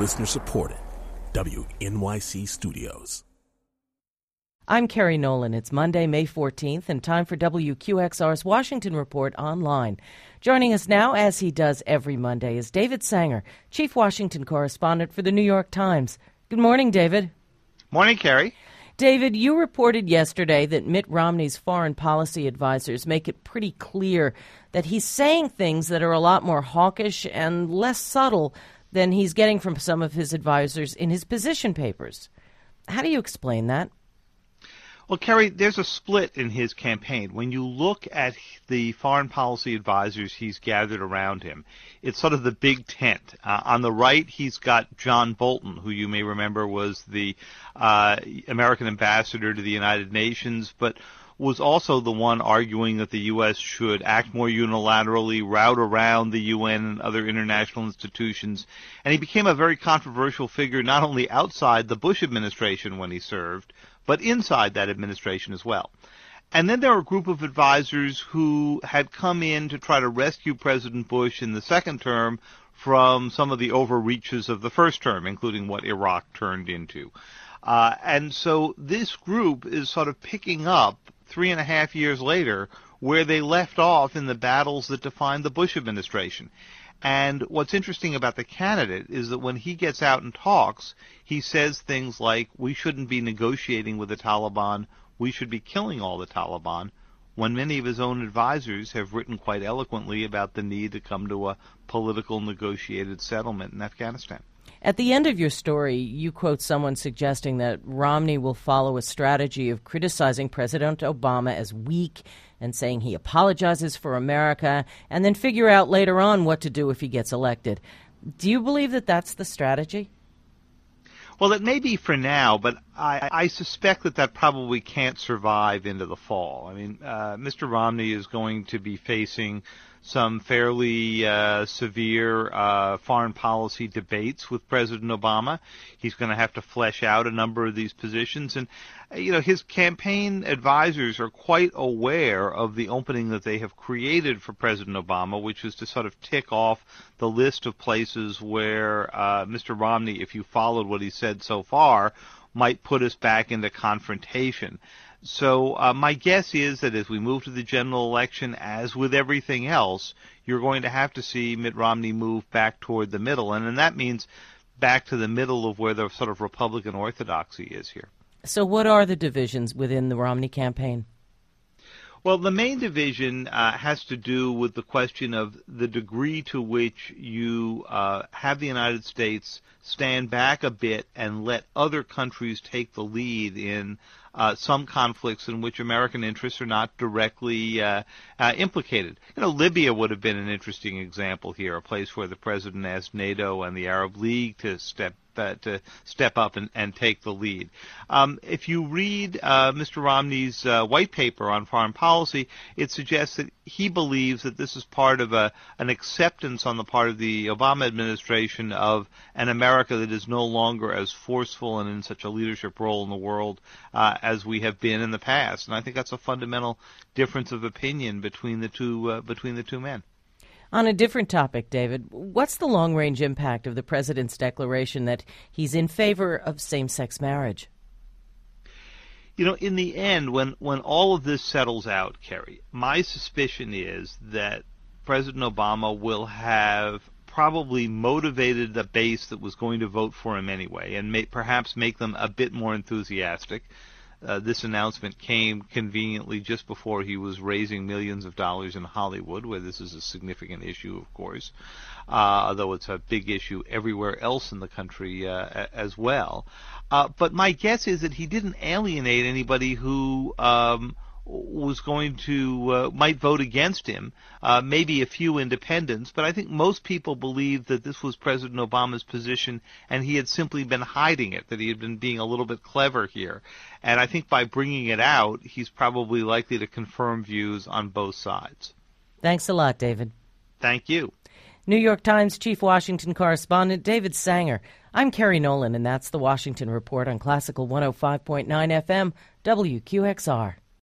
Listener supported. WNYC Studios. I'm Kerry Nolan. It's Monday, May 14th, and time for WQXR's Washington Report online. Joining us now, as he does every Monday, is David Sanger, Chief Washington Correspondent for the New York Times. Good morning, David. Morning, Kerry. David, you reported yesterday that Mitt Romney's foreign policy advisors make it pretty clear that he's saying things that are a lot more hawkish and less subtle than he's getting from some of his advisors in his position papers. How do you explain that? Well, Kerry, there's a split in his campaign. When you look at the foreign policy advisors he's gathered around him, it's sort of the big tent. Uh, on the right, he's got John Bolton, who you may remember was the uh, American ambassador to the United Nations, but was also the one arguing that the U.S. should act more unilaterally, route around the UN and other international institutions. And he became a very controversial figure not only outside the Bush administration when he served, but inside that administration as well. And then there were a group of advisors who had come in to try to rescue President Bush in the second term from some of the overreaches of the first term, including what Iraq turned into. Uh, and so this group is sort of picking up three and a half years later where they left off in the battles that defined the Bush administration. And what's interesting about the candidate is that when he gets out and talks, he says things like, we shouldn't be negotiating with the Taliban, we should be killing all the Taliban, when many of his own advisors have written quite eloquently about the need to come to a political negotiated settlement in Afghanistan. At the end of your story, you quote someone suggesting that Romney will follow a strategy of criticizing President Obama as weak and saying he apologizes for America and then figure out later on what to do if he gets elected. Do you believe that that's the strategy? Well, it may be for now, but I, I suspect that that probably can't survive into the fall. I mean, uh, Mr. Romney is going to be facing some fairly uh, severe uh, foreign policy debates with President Obama. He's going to have to flesh out a number of these positions, and you know his campaign advisors are quite aware of the opening that they have created for President Obama, which is to sort of tick off the list of places where uh, Mr. Romney, if you followed what he said so far, might put us back into confrontation. So uh, my guess is that as we move to the general election, as with everything else, you're going to have to see Mitt Romney move back toward the middle, and, and that means back to the middle of where the sort of Republican orthodoxy is here. So, what are the divisions within the Romney campaign? Well, the main division uh, has to do with the question of the degree to which you uh, have the United States stand back a bit and let other countries take the lead in uh, some conflicts in which American interests are not directly uh, uh, implicated. You know, Libya would have been an interesting example here, a place where the president asked NATO and the Arab League to step uh, to step up and, and take the lead. Um, if you read uh, Mr. Romney's uh, white paper on foreign policy, it suggests that he believes that this is part of a, an acceptance on the part of the Obama administration of an America that is no longer as forceful and in such a leadership role in the world uh, as we have been in the past. And I think that's a fundamental difference of opinion between the two uh, between the two men. On a different topic, David, what's the long range impact of the president's declaration that he's in favor of same sex marriage? You know, in the end, when, when all of this settles out, Kerry, my suspicion is that President Obama will have probably motivated the base that was going to vote for him anyway, and may, perhaps make them a bit more enthusiastic uh, this announcement came conveniently just before he was raising millions of dollars in Hollywood, where this is a significant issue, of course, uh, although it's a big issue everywhere else in the country uh, as well. Uh, but my guess is that he didn't alienate anybody who um, was going to uh, might vote against him. Uh, maybe a few independents, but I think most people believe that this was President Obama's position, and he had simply been hiding it. That he had been being a little bit clever here, and I think by bringing it out, he's probably likely to confirm views on both sides. Thanks a lot, David. Thank you. New York Times Chief Washington Correspondent David Sanger. I'm Kerry Nolan, and that's the Washington Report on Classical 105.9 FM, WQXR.